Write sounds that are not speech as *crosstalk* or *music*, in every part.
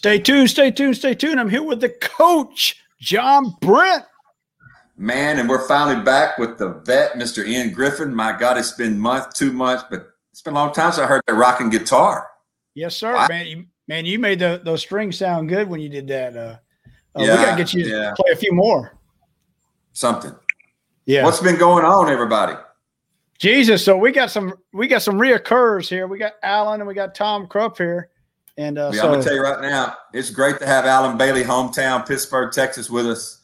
Stay tuned, stay tuned, stay tuned. I'm here with the coach, John Brent. Man, and we're finally back with the vet, Mr. Ian Griffin. My God, it's been month, two months, but it's been a long time since I heard that rocking guitar. Yes, sir, wow. man. You, man, you made the, those strings sound good when you did that. Uh, uh, yeah, we gotta get you yeah. to play a few more. Something. Yeah. What's been going on, everybody? Jesus. So we got some we got some reoccurs here. We got Alan and we got Tom Krupp here. And uh, yeah, so, I'm gonna tell you right now, it's great to have Alan Bailey, hometown Pittsburgh, Texas, with us.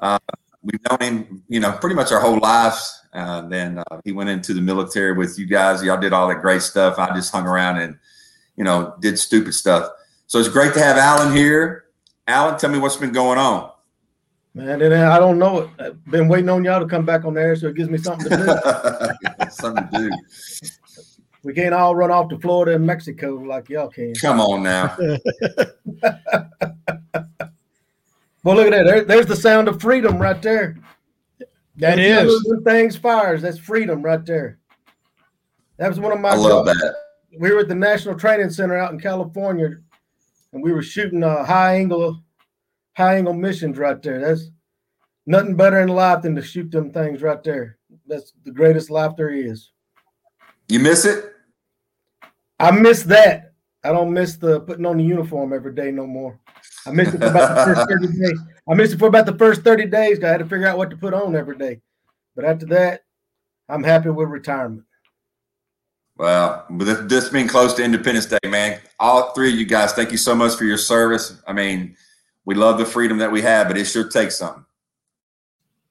Uh, we've known him, you know, pretty much our whole lives. Uh, then uh, he went into the military with you guys. Y'all did all that great stuff. I just hung around and, you know, did stupid stuff. So it's great to have Alan here. Alan, tell me what's been going on. Man, and I don't know. I've been waiting on y'all to come back on there, so it gives me something to do. *laughs* something to do. We can't all run off to Florida and Mexico like y'all can. Come on now. *laughs* well, look at that. There, there's the sound of freedom right there. That is things fires. That's freedom right there. That was one of my. I love jobs. that. We were at the National Training Center out in California, and we were shooting a high angle, high angle missions right there. That's nothing better in life than to shoot them things right there. That's the greatest life there is. You miss it? I miss that. I don't miss the putting on the uniform every day no more. I miss it for about the first 30 *laughs* days. I missed it for about the first 30 days. I had to figure out what to put on every day. But after that, I'm happy with retirement. Well, with this being close to Independence Day, man, all three of you guys, thank you so much for your service. I mean, we love the freedom that we have, but it sure takes something.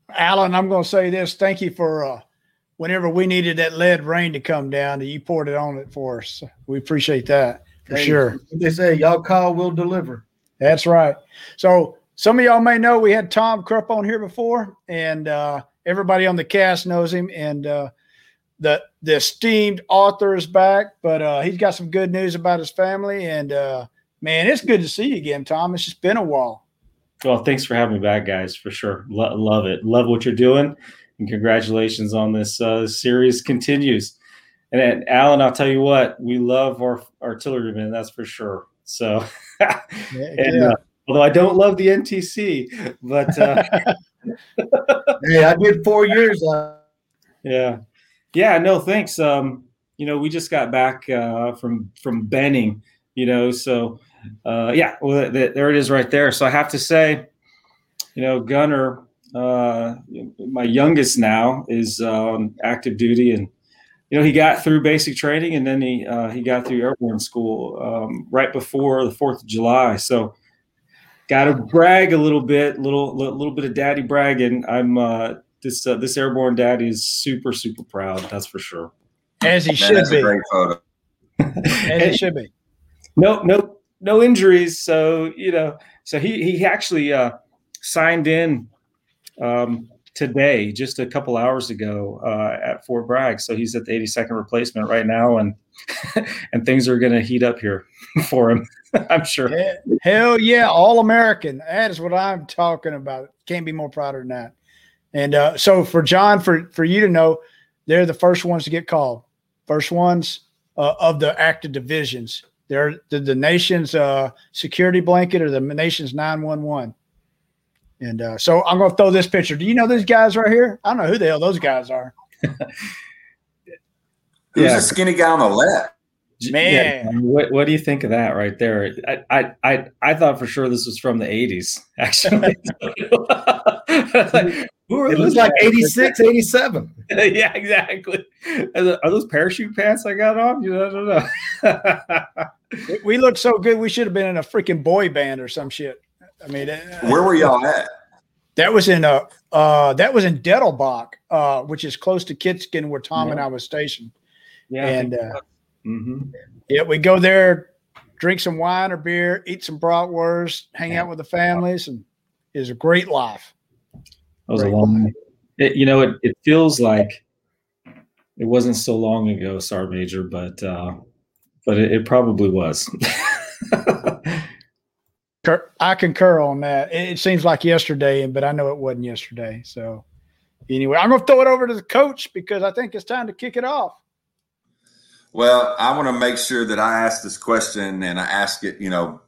Alan, I'm going to say this. Thank you for uh, whenever we needed that lead rain to come down, you poured it on it for us. We appreciate that for hey, sure. They say y'all call, we'll deliver. That's right. So some of y'all may know we had Tom Krupp on here before, and uh, everybody on the cast knows him. And uh, the the esteemed author is back, but uh, he's got some good news about his family. And uh, man, it's good to see you again, Tom. It's just been a while. Well, thanks for having me back, guys. For sure, Lo- love it. Love what you're doing and congratulations on this uh, series continues. And, and Alan, I'll tell you what, we love our artillerymen, that's for sure. So, *laughs* yeah, and, yeah. Uh, although I don't love the NTC, but uh, *laughs* hey, I did four years. Uh, *laughs* yeah, yeah, no, thanks. Um, you know, we just got back uh, from from Benning, you know, so uh, yeah, well, th- there it is right there. So I have to say, you know, Gunner uh, my youngest now is um, active duty, and you know he got through basic training, and then he uh, he got through airborne school um, right before the Fourth of July. So, got to brag a little bit, little little bit of daddy bragging. I'm uh, this uh, this airborne daddy is super super proud. That's for sure. As he should be. great photo. As he should be. No no no injuries. So you know, so he he actually uh, signed in um, today, just a couple hours ago, uh, at Fort Bragg. So he's at the 82nd replacement right now, and *laughs* and things are going to heat up here *laughs* for him. *laughs* I'm sure. Hell yeah, all American. That is what I'm talking about. Can't be more prouder than that. And uh, so for John, for for you to know, they're the first ones to get called. First ones uh, of the active divisions. They're the, the nation's uh, security blanket or the nation's 911. And uh, so I'm going to throw this picture. Do you know these guys right here? I don't know who the hell those guys are. *laughs* Who's yeah. the skinny guy on the left? Man, yeah. what, what do you think of that right there? I, I I I thought for sure this was from the 80s, *laughs* actually. *laughs* like, it looks like 86, 87. yeah, exactly. Are those parachute pants I got on? You know, we, we look so good. We should have been in a freaking boy band or some shit. I mean, uh, where were y'all at? That was in a uh, that was in Dettelbach, uh, which is close to Kitzingen, where Tom yeah. and I was stationed. Yeah, and uh, mm-hmm. yeah, we go there, drink some wine or beer, eat some bratwurst, hang yeah. out with the families, and is a great life. That was great a long. It, you know, it, it feels like it wasn't so long ago, Sergeant Major, but uh, but it, it probably was. *laughs* I concur on that. It seems like yesterday, but I know it wasn't yesterday. So, anyway, I'm going to throw it over to the coach because I think it's time to kick it off. Well, I want to make sure that I ask this question and I ask it, you know,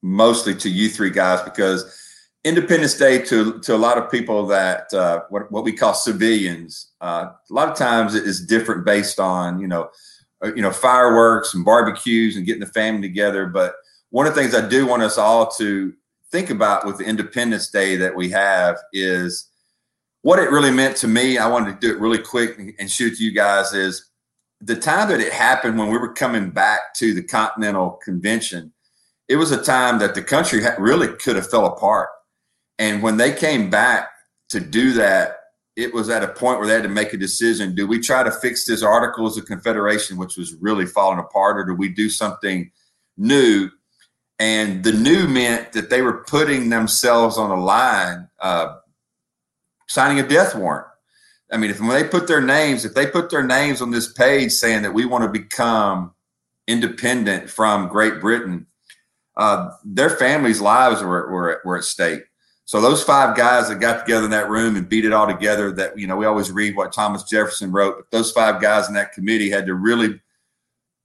mostly to you three guys because Independence Day to to a lot of people that uh, what what we call civilians, uh, a lot of times it is different based on you know, uh, you know fireworks and barbecues and getting the family together. But one of the things I do want us all to think about with the Independence Day that we have is what it really meant to me. I wanted to do it really quick and shoot you guys is the time that it happened when we were coming back to the Continental Convention, it was a time that the country really could have fell apart. And when they came back to do that, it was at a point where they had to make a decision. Do we try to fix this Articles of Confederation, which was really falling apart, or do we do something new? And the new meant that they were putting themselves on a line, uh, signing a death warrant I mean, if when they put their names, if they put their names on this page saying that we want to become independent from Great Britain, uh, their families' lives were, were, were at stake. So those five guys that got together in that room and beat it all together, that you know, we always read what Thomas Jefferson wrote, but those five guys in that committee had to really,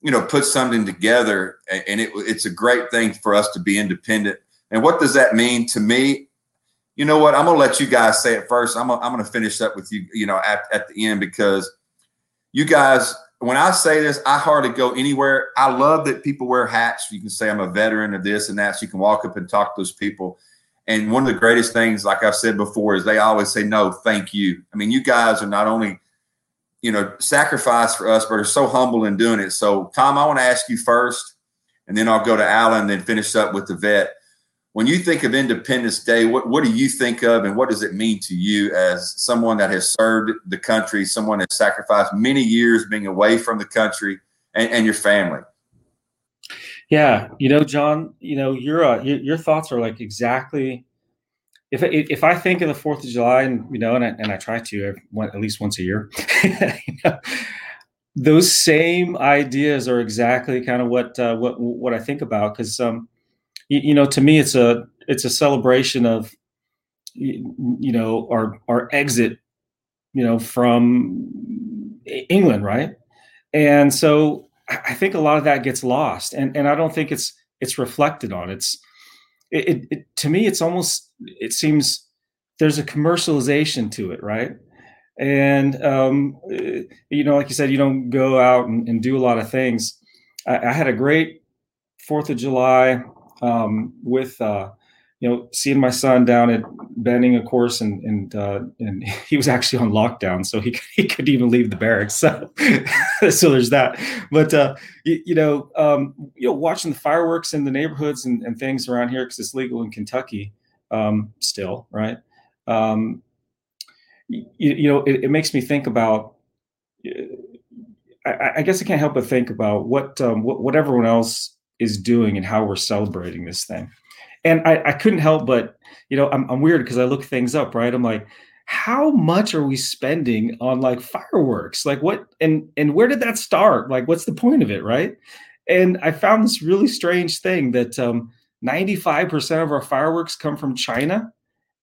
you know, put something together, and it, it's a great thing for us to be independent. And what does that mean to me? you know what? I'm gonna let you guys say it first. I'm gonna, I'm gonna finish up with you, you know, at, at the end because you guys, when I say this, I hardly go anywhere. I love that people wear hats. You can say I'm a veteran of this and that. So you can walk up and talk to those people. And one of the greatest things, like I've said before, is they always say, no, thank you. I mean, you guys are not only, you know, sacrifice for us, but are so humble in doing it. So, Tom, I want to ask you first, and then I'll go to Alan, and then finish up with the vet when you think of Independence Day, what, what do you think of and what does it mean to you as someone that has served the country, someone that sacrificed many years being away from the country and, and your family? Yeah, you know, John, you know, your uh, your, your thoughts are like exactly. If if I think of the Fourth of July, and you know, and I, and I try to at least once a year, *laughs* those same ideas are exactly kind of what uh, what what I think about because um, you, you know, to me, it's a it's a celebration of you know our our exit, you know, from England, right? And so I think a lot of that gets lost, and and I don't think it's it's reflected on. It's it, it, it to me, it's almost it seems there's a commercialization to it, right? And um, you know, like you said, you don't go out and, and do a lot of things. I, I had a great Fourth of July um, with uh, you know seeing my son down at Benning, of course, and and uh, and *laughs* he was actually on lockdown, so he *laughs* he couldn't even leave the barracks. So *laughs* so there's that. But uh, you, you, know um, you know watching the fireworks in the neighborhoods and, and things around here because it's legal in Kentucky um, still, right? Um, you, you, know it, it, makes me think about. I, I, guess I can't help but think about what, um, what what everyone else is doing and how we're celebrating this thing. And I, I couldn't help but, you know, I'm, I'm weird because I look things up, right? I'm like, how much are we spending on like fireworks? Like what and and where did that start? Like what's the point of it, right? And I found this really strange thing that um, 95% of our fireworks come from China,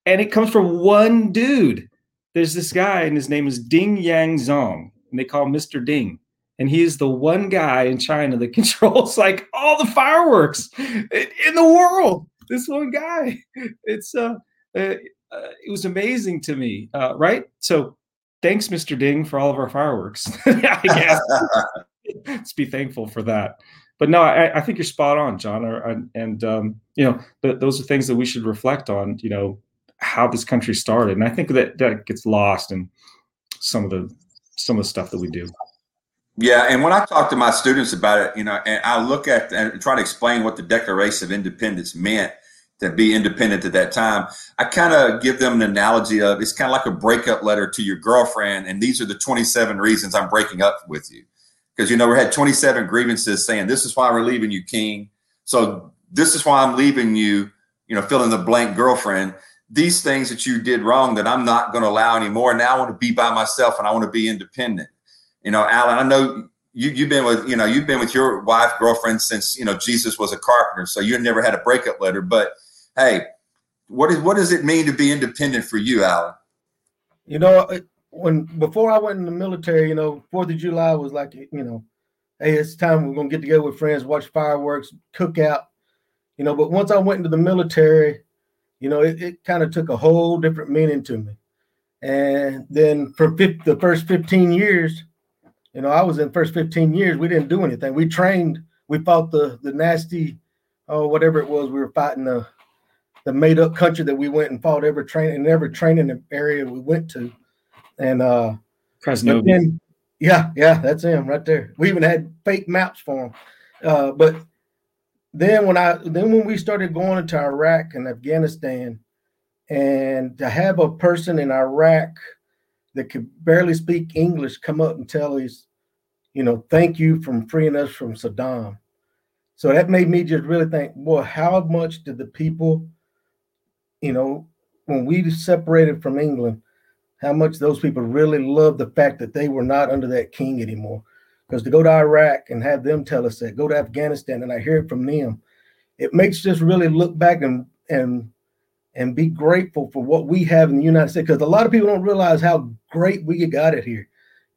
and it comes from one dude. There's this guy, and his name is Ding Yang Zong, and they call him Mr. Ding and he is the one guy in China that *laughs* controls like all the fireworks in the world. This one guy. *laughs* It's uh, uh, uh it was amazing to me, uh, right? So, thanks, Mr. Ding, for all of our fireworks. *laughs* I guess *laughs* let's be thankful for that. But no, I, I think you're spot on, John. And, and um, you know, th- those are things that we should reflect on. You know, how this country started, and I think that that gets lost in some of the some of the stuff that we do. Yeah, and when I talk to my students about it, you know, and I look at and try to explain what the Declaration of Independence meant to be independent at that time, I kind of give them an analogy of it's kind of like a breakup letter to your girlfriend, and these are the 27 reasons I'm breaking up with you. Because you know we had 27 grievances saying this is why we're leaving you, King. So this is why I'm leaving you. You know, fill in the blank, girlfriend. These things that you did wrong that I'm not going to allow anymore. Now I want to be by myself and I want to be independent you know, Alan, I know you you've been with you know you've been with your wife girlfriend since you know Jesus was a carpenter, so you never had a breakup letter. But hey, what is what does it mean to be independent for you, Alan? You know, when before I went in the military, you know, Fourth of July was like you know, hey, it's time we're gonna get together with friends, watch fireworks, cook out, you know. But once I went into the military, you know, it, it kind of took a whole different meaning to me. And then for 50, the first 15 years, you know, I was in first 15 years, we didn't do anything. We trained, we fought the the nasty, oh, whatever it was, we were fighting the the made up country that we went and fought every training in every training area we went to. And uh Krasnovia. yeah, yeah, that's him right there. We even had fake maps for him. Uh, but then when I then when we started going into Iraq and Afghanistan, and to have a person in Iraq that could barely speak English come up and tell us, you know, thank you from freeing us from Saddam. So that made me just really think, boy, how much did the people, you know, when we separated from England, how much those people really loved the fact that they were not under that king anymore. Because to go to Iraq and have them tell us that, go to Afghanistan and I hear it from them, it makes us really look back and and and be grateful for what we have in the United States. Because a lot of people don't realize how great we got it here.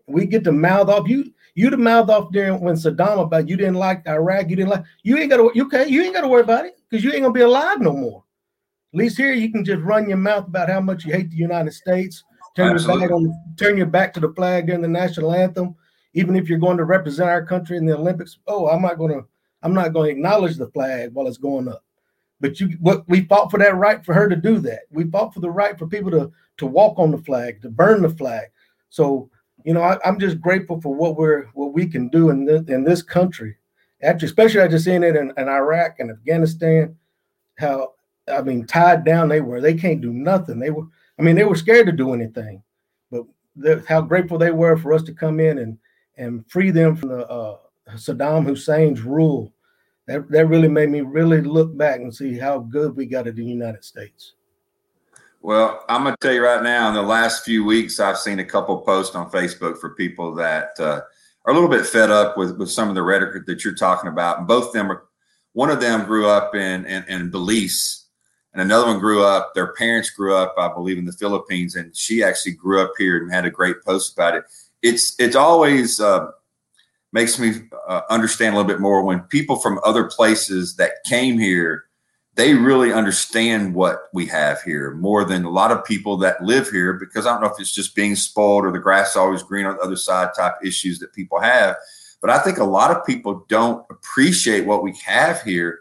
We get to mouth off you. You to mouth off during when Saddam about you didn't like Iraq, you didn't like you ain't gotta you okay, you ain't gotta worry about it because you ain't gonna be alive no more. At least here you can just run your mouth about how much you hate the United States, turn your back on turn your back to the flag during the national anthem, even if you're going to represent our country in the Olympics. Oh, I'm not gonna I'm not gonna acknowledge the flag while it's going up. But you what we fought for that right for her to do that. We fought for the right for people to to walk on the flag, to burn the flag. So you know, I, am just grateful for what we're what we can do in this in this country. Actually, especially I just seen it in, in Iraq and Afghanistan, how I mean tied down they were. They can't do nothing. They were, I mean, they were scared to do anything. But how grateful they were for us to come in and and free them from the uh, Saddam Hussein's rule. That that really made me really look back and see how good we got it in the United States. Well, I'm going to tell you right now, in the last few weeks, I've seen a couple posts on Facebook for people that uh, are a little bit fed up with, with some of the rhetoric that you're talking about. And both them are, one of them grew up in, in, in Belize, and another one grew up, their parents grew up, I believe, in the Philippines, and she actually grew up here and had a great post about it. It's, it's always uh, makes me uh, understand a little bit more when people from other places that came here they really understand what we have here more than a lot of people that live here because I don't know if it's just being spoiled or the grass is always green on the other side type issues that people have. But I think a lot of people don't appreciate what we have here.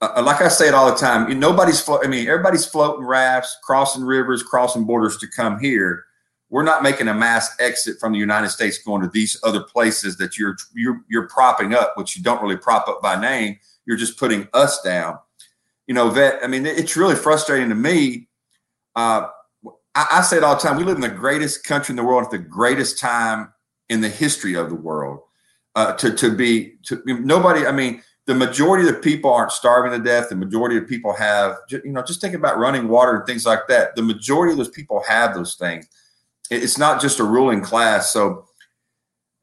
Uh, uh like I say it all the time, nobody's flo- I mean, everybody's floating rafts, crossing rivers, crossing borders to come here. We're not making a mass exit from the United States going to these other places that you're you're you're propping up, which you don't really prop up by name. You're just putting us down you know, vet. I mean, it's really frustrating to me. Uh, I, I, say it all the time. We live in the greatest country in the world at the greatest time in the history of the world. Uh, to to be to nobody. I mean, the majority of the people aren't starving to death. The majority of people have, you know, just think about running water and things like that. The majority of those people have those things. It's not just a ruling class. So,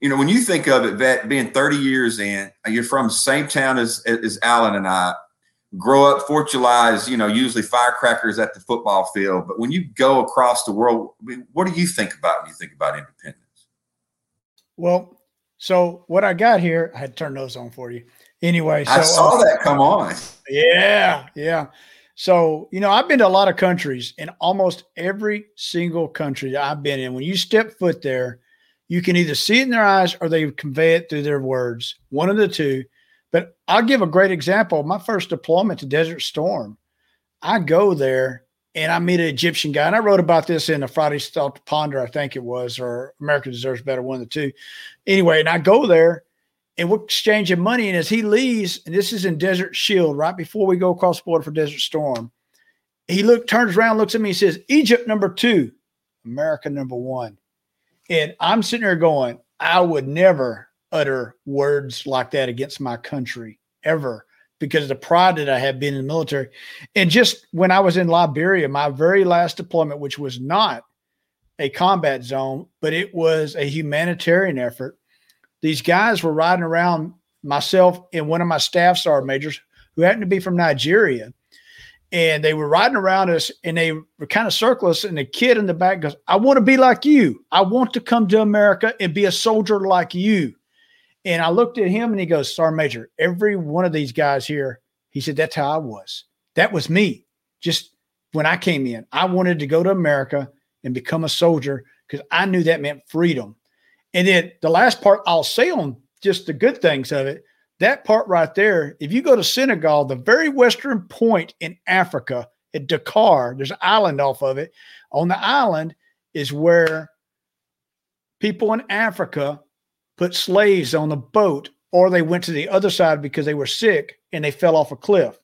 you know, when you think of it, vet being 30 years in, uh, you're from the same town as as Alan and I grow up Fourth July is, you know, usually firecrackers at the football field. But when you go across the world, I mean, what do you think about when you think about independence? Well, so what I got here, I had to turn those on for you. Anyway, so, I saw uh, that come on. Yeah, yeah. So, you know, I've been to a lot of countries, and almost every single country that I've been in, when you step foot there, you can either see it in their eyes or they convey it through their words. One of the two. But I'll give a great example. My first deployment to Desert Storm, I go there and I meet an Egyptian guy. And I wrote about this in the Friday Thought to Ponder, I think it was, or America Deserves Better, one of the two. Anyway, and I go there and we're exchanging money. And as he leaves, and this is in Desert Shield, right before we go across the border for Desert Storm, he look turns around, looks at me, and says, Egypt number two, America number one. And I'm sitting there going, I would never utter words like that against my country ever because of the pride that I had been in the military. And just when I was in Liberia, my very last deployment, which was not a combat zone, but it was a humanitarian effort, these guys were riding around myself and one of my staff sergeant majors who happened to be from Nigeria. And they were riding around us and they were kind of circling us. And the kid in the back goes, I want to be like you. I want to come to America and be a soldier like you. And I looked at him and he goes, Sergeant Major, every one of these guys here, he said, that's how I was. That was me. Just when I came in, I wanted to go to America and become a soldier because I knew that meant freedom. And then the last part I'll say on just the good things of it, that part right there, if you go to Senegal, the very western point in Africa at Dakar, there's an island off of it. On the island is where people in Africa put slaves on the boat or they went to the other side because they were sick and they fell off a cliff.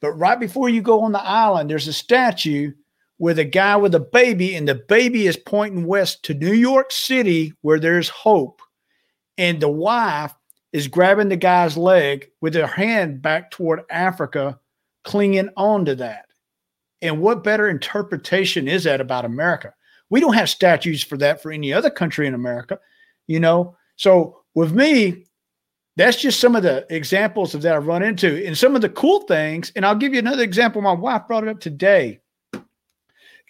But right before you go on the island, there's a statue with a guy with a baby, and the baby is pointing west to New York City where there's hope. And the wife is grabbing the guy's leg with her hand back toward Africa, clinging onto that. And what better interpretation is that about America? We don't have statues for that for any other country in America, you know. So with me, that's just some of the examples of that I've run into. And some of the cool things, and I'll give you another example. My wife brought it up today.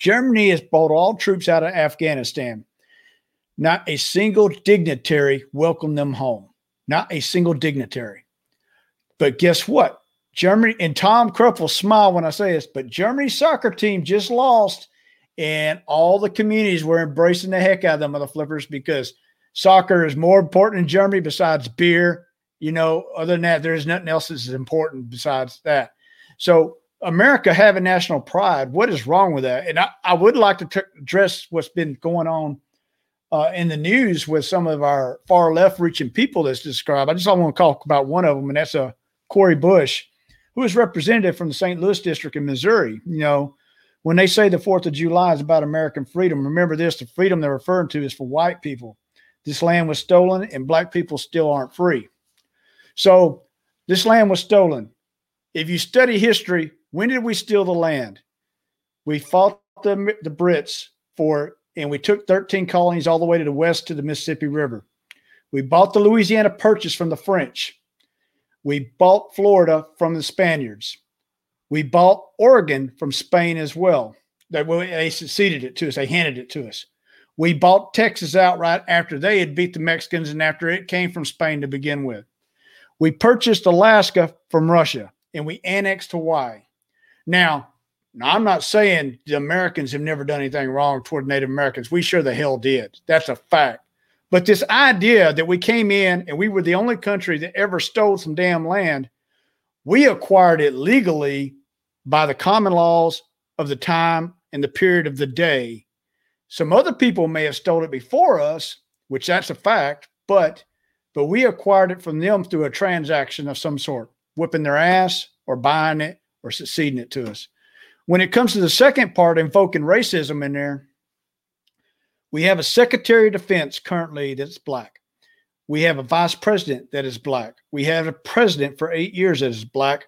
Germany has brought all troops out of Afghanistan. Not a single dignitary welcomed them home. Not a single dignitary. But guess what? Germany and Tom Krupp will smile when I say this, but Germany's soccer team just lost, and all the communities were embracing the heck out of them of the flippers because soccer is more important in Germany besides beer you know, other than that, there's nothing else that's important besides that. So America having national pride, what is wrong with that? And I, I would like to t- address what's been going on uh, in the news with some of our far left reaching people that's described. I just want to talk about one of them, and that's a uh, Cori Bush, who is representative from the St. Louis district in Missouri. You know, when they say the 4th of July is about American freedom, remember this the freedom they're referring to is for white people. This land was stolen, and black people still aren't free. So this land was stolen. If you study history, when did we steal the land? We fought the, the Brits for, and we took 13 colonies all the way to the west to the Mississippi River. We bought the Louisiana Purchase from the French. We bought Florida from the Spaniards. We bought Oregon from Spain as well. They, they succeeded it to us. They handed it to us. We bought Texas outright after they had beat the Mexicans and after it came from Spain to begin with. We purchased Alaska from Russia and we annexed Hawaii. Now, now, I'm not saying the Americans have never done anything wrong toward Native Americans. We sure the hell did. That's a fact. But this idea that we came in and we were the only country that ever stole some damn land, we acquired it legally by the common laws of the time and the period of the day. Some other people may have stolen it before us, which that's a fact, but but we acquired it from them through a transaction of some sort, whipping their ass or buying it or succeeding it to us. When it comes to the second part, invoking racism in there, we have a Secretary of Defense currently that's black. We have a vice president that is black. We have a president for eight years that is black.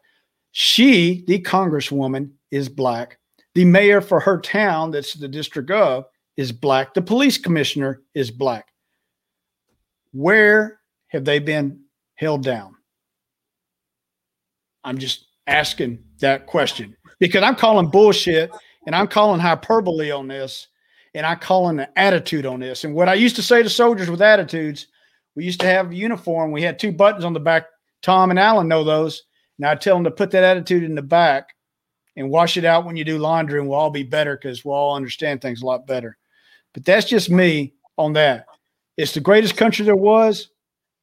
She, the congresswoman, is black. The mayor for her town, that's the district of, is black. The police commissioner is black. Where have they been held down? I'm just asking that question because I'm calling bullshit and I'm calling hyperbole on this and I'm calling an attitude on this. And what I used to say to soldiers with attitudes, we used to have a uniform. We had two buttons on the back. Tom and Alan know those. And I tell them to put that attitude in the back and wash it out when you do laundry, and we'll all be better because we'll all understand things a lot better. But that's just me on that. It's the greatest country there was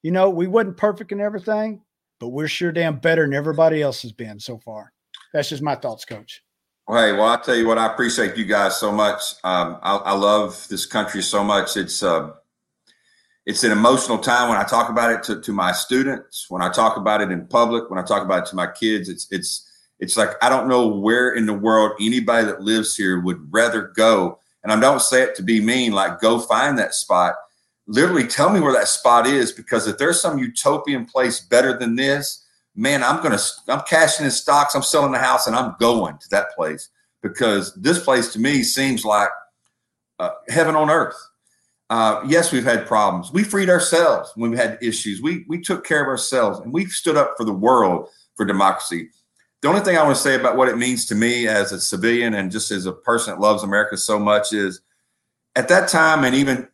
you know, we wasn't perfect in everything, but we're sure damn better than everybody else has been so far. That's just my thoughts, coach. Well, hey, well, I'll tell you what, I appreciate you guys so much. Um, I, I, love this country so much. It's uh, it's an emotional time when I talk about it to, to my students, when I talk about it in public, when I talk about it to my kids. It's it's it's like I don't know where in the world anybody that lives here would rather go. And I don't say it to be mean, like go find that spot literally tell me where that spot is because if there's some utopian place better than this, man, I'm gonna I'm cashing in stocks, I'm selling the house, and I'm going to that place because this place to me seems like uh, heaven on earth. Uh, yes, we've had problems. We freed ourselves when we had issues. We we took care of ourselves and we've stood up for the world for democracy. The only thing I want to say about what it means to me as a civilian and just as a person that loves America so much is at that time and even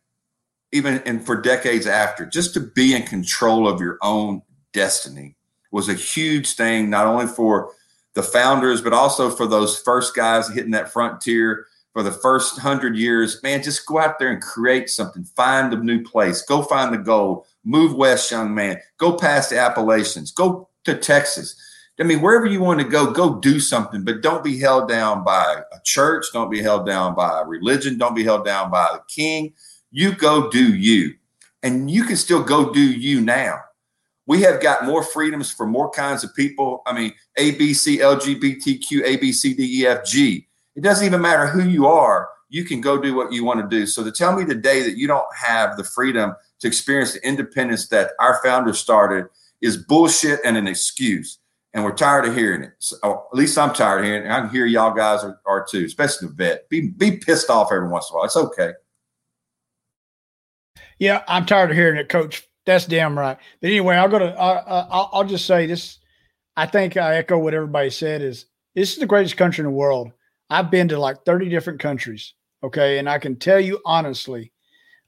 even and for decades after, just to be in control of your own destiny was a huge thing, not only for the founders, but also for those first guys hitting that frontier for the first hundred years. Man, just go out there and create something. Find a new place. Go find the gold. Move west, young man. Go past the Appalachians. Go to Texas. I mean, wherever you want to go, go do something, but don't be held down by a church. Don't be held down by a religion. Don't be held down by the king. You go do you. And you can still go do you now. We have got more freedoms for more kinds of people. I mean, A, B, C, LGBTQ, A, B, C, D, E, F, G. It doesn't even matter who you are. You can go do what you want to do. So to tell me today that you don't have the freedom to experience the independence that our founders started is bullshit and an excuse. And we're tired of hearing it. So, at least I'm tired of hearing it. I can hear y'all guys are, are too, especially the vet. Be be pissed off every once in a while. It's okay. Yeah, I'm tired of hearing it, Coach. That's damn right. But anyway, I'll go to. Uh, I'll, I'll just say this. I think I echo what everybody said. Is this is the greatest country in the world? I've been to like 30 different countries. Okay, and I can tell you honestly,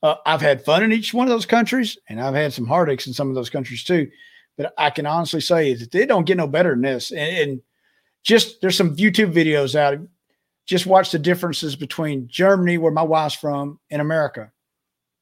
uh, I've had fun in each one of those countries, and I've had some heartaches in some of those countries too. But I can honestly say that they don't get no better than this. And, and just there's some YouTube videos out. Just watch the differences between Germany, where my wife's from, and America.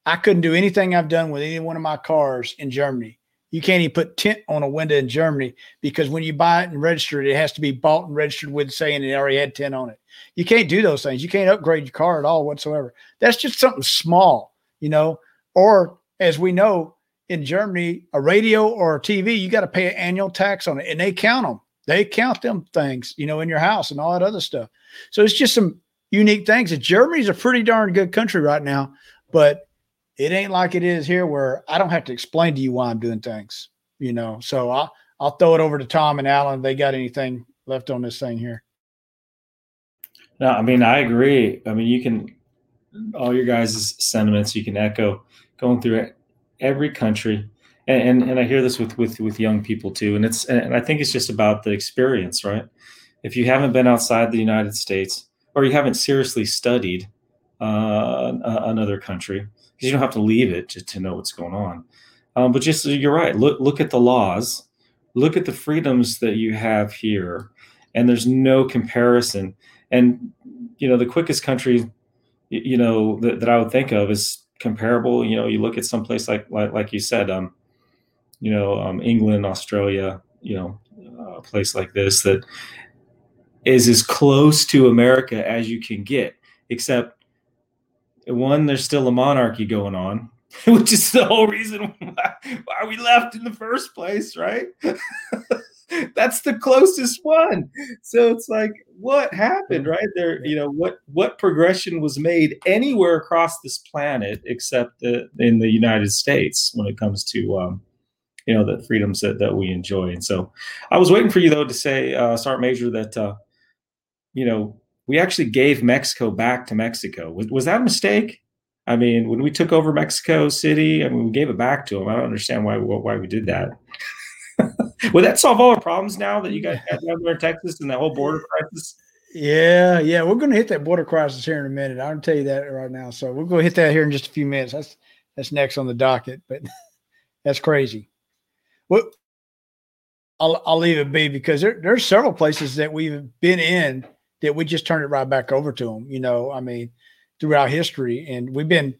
I couldn't do anything I've done with any one of my cars in Germany. You can't even put tint on a window in Germany because when you buy it and register it, it has to be bought and registered with saying it already had tint on it. You can't do those things. You can't upgrade your car at all whatsoever. That's just something small, you know. Or as we know in Germany, a radio or a TV, you got to pay an annual tax on it, and they count them. They count them things, you know, in your house and all that other stuff. So it's just some unique things. And Germany's a pretty darn good country right now, but it ain't like it is here where I don't have to explain to you why I'm doing things, you know. So I'll I'll throw it over to Tom and Alan. They got anything left on this thing here? No, I mean I agree. I mean you can all your guys' sentiments you can echo going through every country, and, and and, I hear this with with with young people too. And it's and I think it's just about the experience, right? If you haven't been outside the United States or you haven't seriously studied uh, another country, because you don't have to leave it to, to know what's going on. Um, but just you're right. Look look at the laws, look at the freedoms that you have here, and there's no comparison. And you know the quickest country, you know that, that I would think of is comparable. You know, you look at some place like like, like you said, um, you know, um, England, Australia, you know, a place like this that is as close to America as you can get, except one, there's still a monarchy going on, *laughs* which is the whole reason why, why we left in the first place, right? *laughs* *laughs* That's the closest one. So it's like, what happened, right there? You know, what what progression was made anywhere across this planet except the, in the United States when it comes to um, you know the freedoms that, that we enjoy. And so, I was waiting for you though to say, uh, Sergeant Major, that uh, you know we actually gave Mexico back to Mexico. Was, was that a mistake? I mean, when we took over Mexico City, I mean, we gave it back to them. I don't understand why why we did that. Would that solve all our problems now that you guys have down there in Texas and that whole border crisis? Yeah, yeah, we're going to hit that border crisis here in a minute. I'm tell you that right now. So we're going to hit that here in just a few minutes. That's that's next on the docket, but *laughs* that's crazy. Well, I'll I'll leave it be because there, there's several places that we've been in that we just turned it right back over to them. You know, I mean, throughout history, and we've been,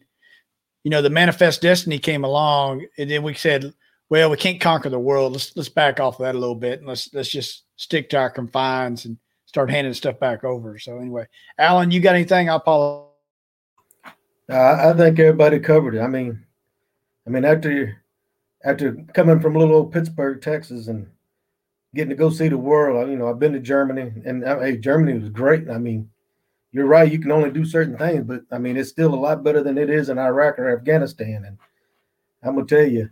you know, the manifest destiny came along, and then we said, well, we can't conquer the world. Let's let's back off of that a little bit, and let's let's just stick to our confines and start handing stuff back over. So anyway, Alan, you got anything? I apologize. Uh, I think everybody covered it. I mean, I mean after after coming from little old Pittsburgh, Texas, and getting to go see the world. You know, I've been to Germany, and uh, hey, Germany was great. I mean, you're right. You can only do certain things, but I mean, it's still a lot better than it is in Iraq or Afghanistan. And I'm gonna tell you,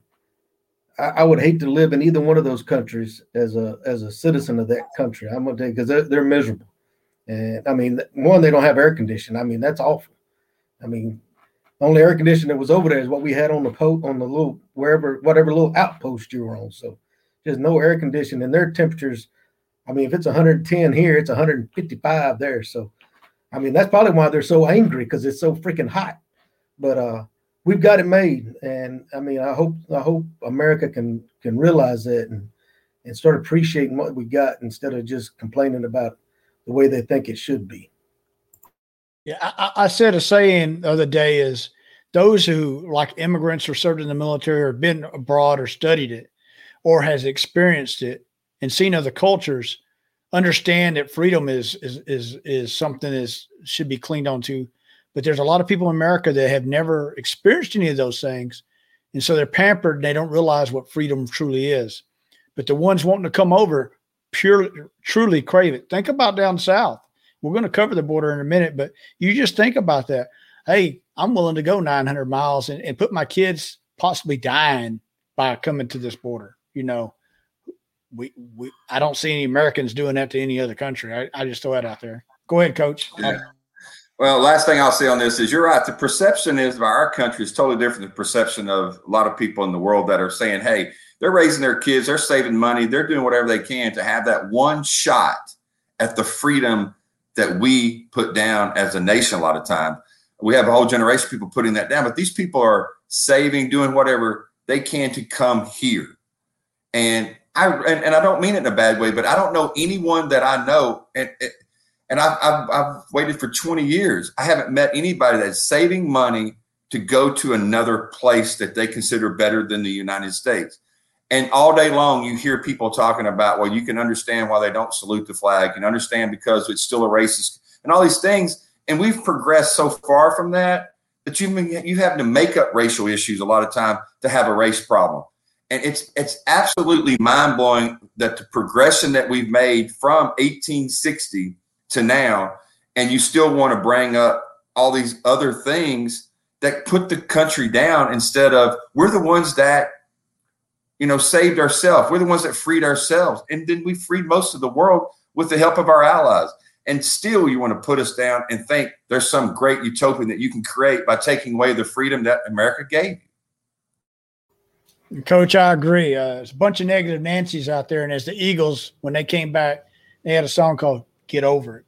I, I would hate to live in either one of those countries as a as a citizen of that country. I'm gonna tell you because they're, they're miserable. And I mean, one, they don't have air conditioning. I mean, that's awful. I mean, the only air conditioning that was over there is what we had on the po- on the little wherever whatever little outpost you were on. So there's no air conditioning. And their temperatures, I mean, if it's 110 here, it's 155 there. So, I mean, that's probably why they're so angry because it's so freaking hot. But uh, we've got it made, and I mean, I hope I hope America can can realize that and and start appreciating what we got instead of just complaining about the way they think it should be. Yeah, I, I said a saying the other day is those who like immigrants or served in the military or been abroad or studied it or has experienced it and seen other cultures understand that freedom is is is is something that should be cleaned onto. But there's a lot of people in America that have never experienced any of those things. And so they're pampered and they don't realize what freedom truly is. But the ones wanting to come over purely truly crave it. Think about down south. We're going to cover the border in a minute, but you just think about that. Hey, I'm willing to go 900 miles and, and put my kids possibly dying by coming to this border. You know, we, we I don't see any Americans doing that to any other country. I, I just throw that out there. Go ahead, coach. Yeah. Well, last thing I'll say on this is you're right. The perception is by our country is totally different than the perception of a lot of people in the world that are saying, hey, they're raising their kids, they're saving money, they're doing whatever they can to have that one shot at the freedom that we put down as a nation a lot of time. We have a whole generation of people putting that down, but these people are saving, doing whatever they can to come here. And I and, and I don't mean it in a bad way, but I don't know anyone that I know, and and I've, I've, I've waited for 20 years. I haven't met anybody that's saving money to go to another place that they consider better than the United States. And all day long, you hear people talking about, well, you can understand why they don't salute the flag. You can understand because it's still a racist and all these things. And we've progressed so far from that that you you have to make up racial issues a lot of time to have a race problem. And it's it's absolutely mind blowing that the progression that we've made from 1860 to now, and you still want to bring up all these other things that put the country down instead of we're the ones that you know saved ourselves. We're the ones that freed ourselves. And then we freed most of the world with the help of our allies. And still you want to put us down and think there's some great utopian that you can create by taking away the freedom that america gave you. Coach i agree. Uh, there's a bunch of negative nancy's out there and as the eagles when they came back they had a song called get over it.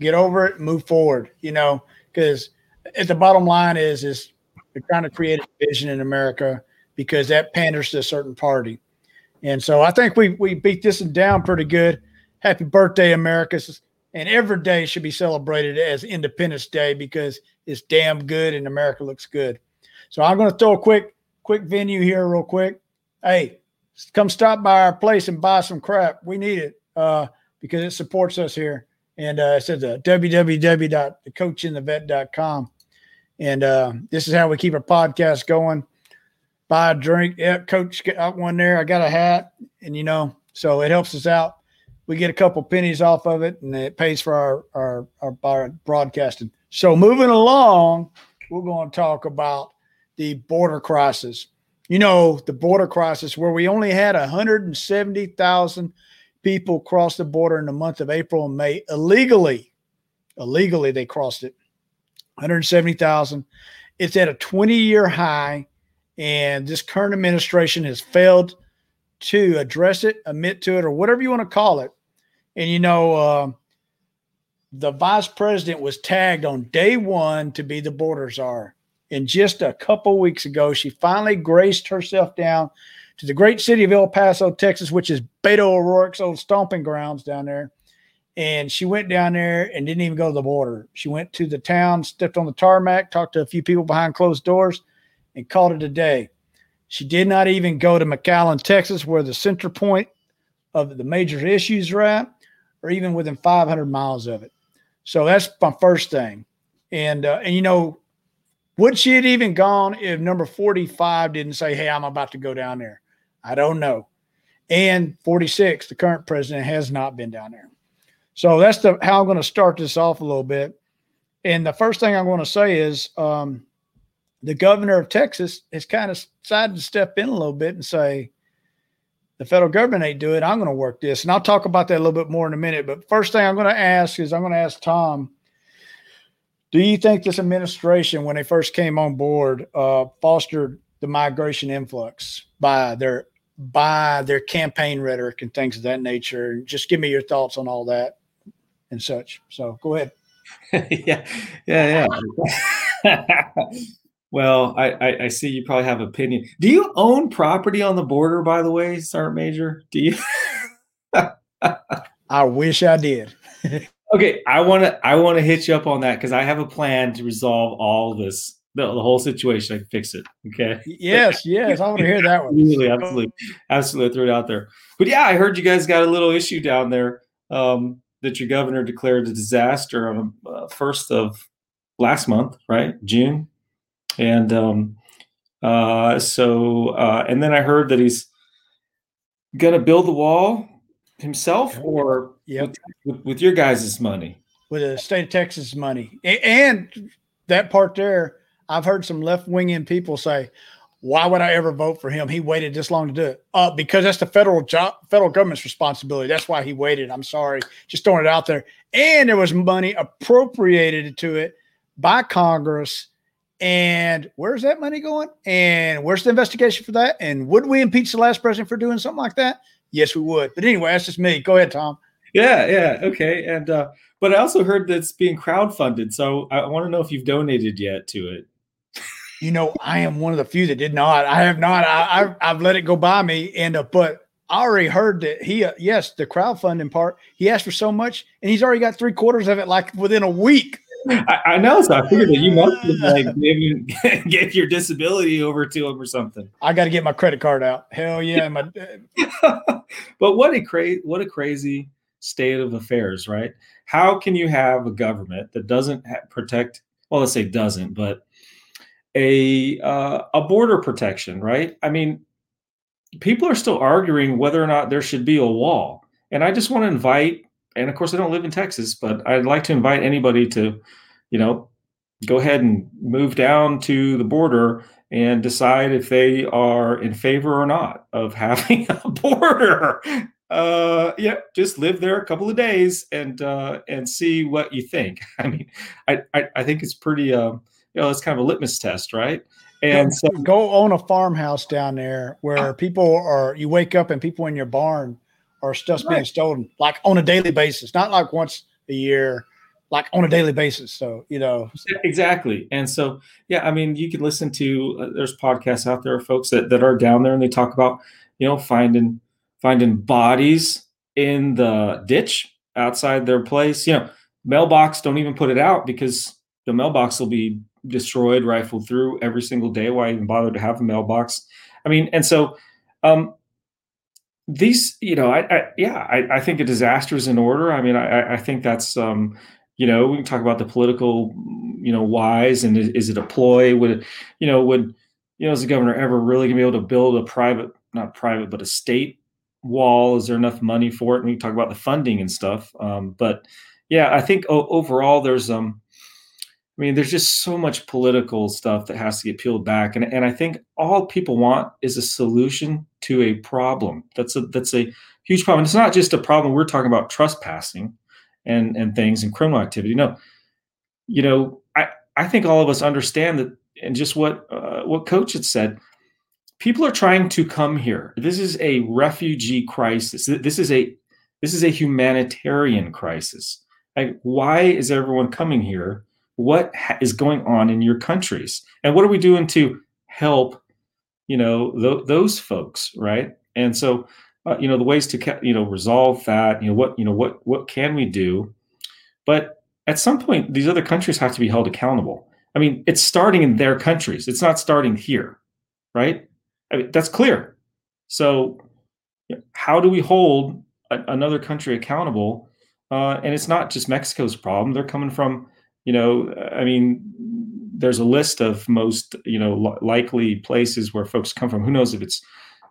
Get over it, move forward, you know, because at the bottom line is is they're trying to create a division in America because that panders to a certain party. And so I think we we beat this one down pretty good. Happy birthday, America. And every day should be celebrated as Independence Day because it's damn good and America looks good. So I'm going to throw a quick quick venue here real quick. Hey, come stop by our place and buy some crap. We need it uh, because it supports us here. And uh, it says uh, www.thecoachandthevet.com. And uh, this is how we keep our podcast going. Buy a drink. Yeah, coach got one there. I got a hat. And, you know, so it helps us out. We get a couple pennies off of it and it pays for our, our, our, our broadcasting. So moving along, we're going to talk about the border crisis. You know, the border crisis where we only had 170,000 people crossed the border in the month of April and May illegally. Illegally, they crossed it. 170,000. It's at a 20 year high, and this current administration has failed to address it, admit to it, or whatever you want to call it. And you know, uh, the vice president was tagged on day one to be the border czar. And just a couple weeks ago, she finally graced herself down to the great city of El Paso, Texas, which is Beto O'Rourke's old stomping grounds down there. And she went down there and didn't even go to the border. She went to the town, stepped on the tarmac, talked to a few people behind closed doors, and called it a day. She did not even go to McAllen, Texas, where the center point of the major issues are at, or even within 500 miles of it. So that's my first thing. And uh, and you know, would she have even gone if number 45 didn't say, "Hey, I'm about to go down there"? I don't know. And 46, the current president has not been down there. So that's the how I'm going to start this off a little bit. And the first thing I'm going to say is um, the governor of Texas has kind of decided to step in a little bit and say, the federal government ain't doing it. I'm going to work this. And I'll talk about that a little bit more in a minute. But first thing I'm going to ask is I'm going to ask Tom, do you think this administration, when they first came on board, uh, fostered the migration influx by their by their campaign rhetoric and things of that nature. Just give me your thoughts on all that and such. So go ahead. *laughs* yeah, yeah, yeah. *laughs* Well, I, I, I see you probably have opinion. Do you own property on the border, by the way, Sergeant Major? Do you? *laughs* I wish I did. okay, I want to I want to hit you up on that because I have a plan to resolve all this, the, the whole situation. I can fix it. Okay. Yes, *laughs* yes, I want to hear that one. Absolutely, absolutely, absolutely. Throw it out there. But yeah, I heard you guys got a little issue down there um, that your governor declared a disaster on the uh, first of last month, right? June, and um, uh, so uh, and then I heard that he's gonna build the wall himself or yep. with, with, your guys' money? With the state of Texas money. And that part there, I've heard some left winging people say, why would I ever vote for him? He waited this long to do it. Uh, because that's the federal job, federal government's responsibility. That's why he waited. I'm sorry. Just throwing it out there. And there was money appropriated to it by Congress. And where's that money going? And where's the investigation for that? And would we impeach the last president for doing something like that? Yes, we would. But anyway, that's just me. Go ahead, Tom. Yeah, yeah, okay. And uh, but I also heard that's being crowdfunded. So I want to know if you've donated yet to it. You know, I am one of the few that did not. I have not. I, I have let it go by me. And uh, but I already heard that he, uh, yes, the crowdfunding part. He asked for so much, and he's already got three quarters of it like within a week. I, I, know, so I figured that you must have *laughs* like maybe *laughs* get your disability over to him or something. I got to get my credit card out. Hell yeah, my. *laughs* but what a crazy, what a crazy state of affairs, right? How can you have a government that doesn't protect? Well, let's say doesn't, but a uh, a border protection, right? I mean, people are still arguing whether or not there should be a wall, and I just want to invite and of course, I don't live in Texas, but I'd like to invite anybody to, you know, go ahead and move down to the border and decide if they are in favor or not of *laughs* having a border. Uh, yeah, just live there a couple of days and uh, and see what you think. *laughs* I mean, I I, I think it's pretty. Um, you know, it's kind of a litmus test, right? And so go own a farmhouse down there where people are. You wake up and people in your barn are stuff's right. being stolen like on a daily basis, not like once a year, like on a daily basis. So, you know, exactly. And so, yeah, I mean, you can listen to, uh, there's podcasts out there, folks that, that are down there and they talk about, you know, finding, finding bodies in the ditch outside their place, you know, mailbox, don't even put it out because the mailbox will be destroyed, rifled through every single day. Why even bother to have a mailbox? I mean, and so, um, these, you know, I, I yeah, I, I, think a disaster is in order. I mean, I, I think that's, um, you know, we can talk about the political, you know, whys and is, is it a ploy? Would it, you know, would, you know, is the governor ever really gonna be able to build a private, not private, but a state wall? Is there enough money for it? And we can talk about the funding and stuff. Um, but yeah, I think overall there's, um, I mean, there's just so much political stuff that has to get peeled back, and and I think all people want is a solution to a problem. That's a that's a huge problem. It's not just a problem. We're talking about trespassing and and things and criminal activity. No, you know, I I think all of us understand that, and just what uh, what Coach had said. People are trying to come here. This is a refugee crisis. This is a this is a humanitarian crisis. Like, why is everyone coming here? What ha- is going on in your countries? And what are we doing to help you know th- those folks right? And so uh, you know the ways to ca- you know resolve that you know what you know what what can we do? But at some point these other countries have to be held accountable. I mean it's starting in their countries. It's not starting here right? I mean, that's clear. So how do we hold a- another country accountable? Uh, and it's not just mexico's problem. They're coming from you know, I mean, there's a list of most, you know, likely places where folks come from. Who knows if it's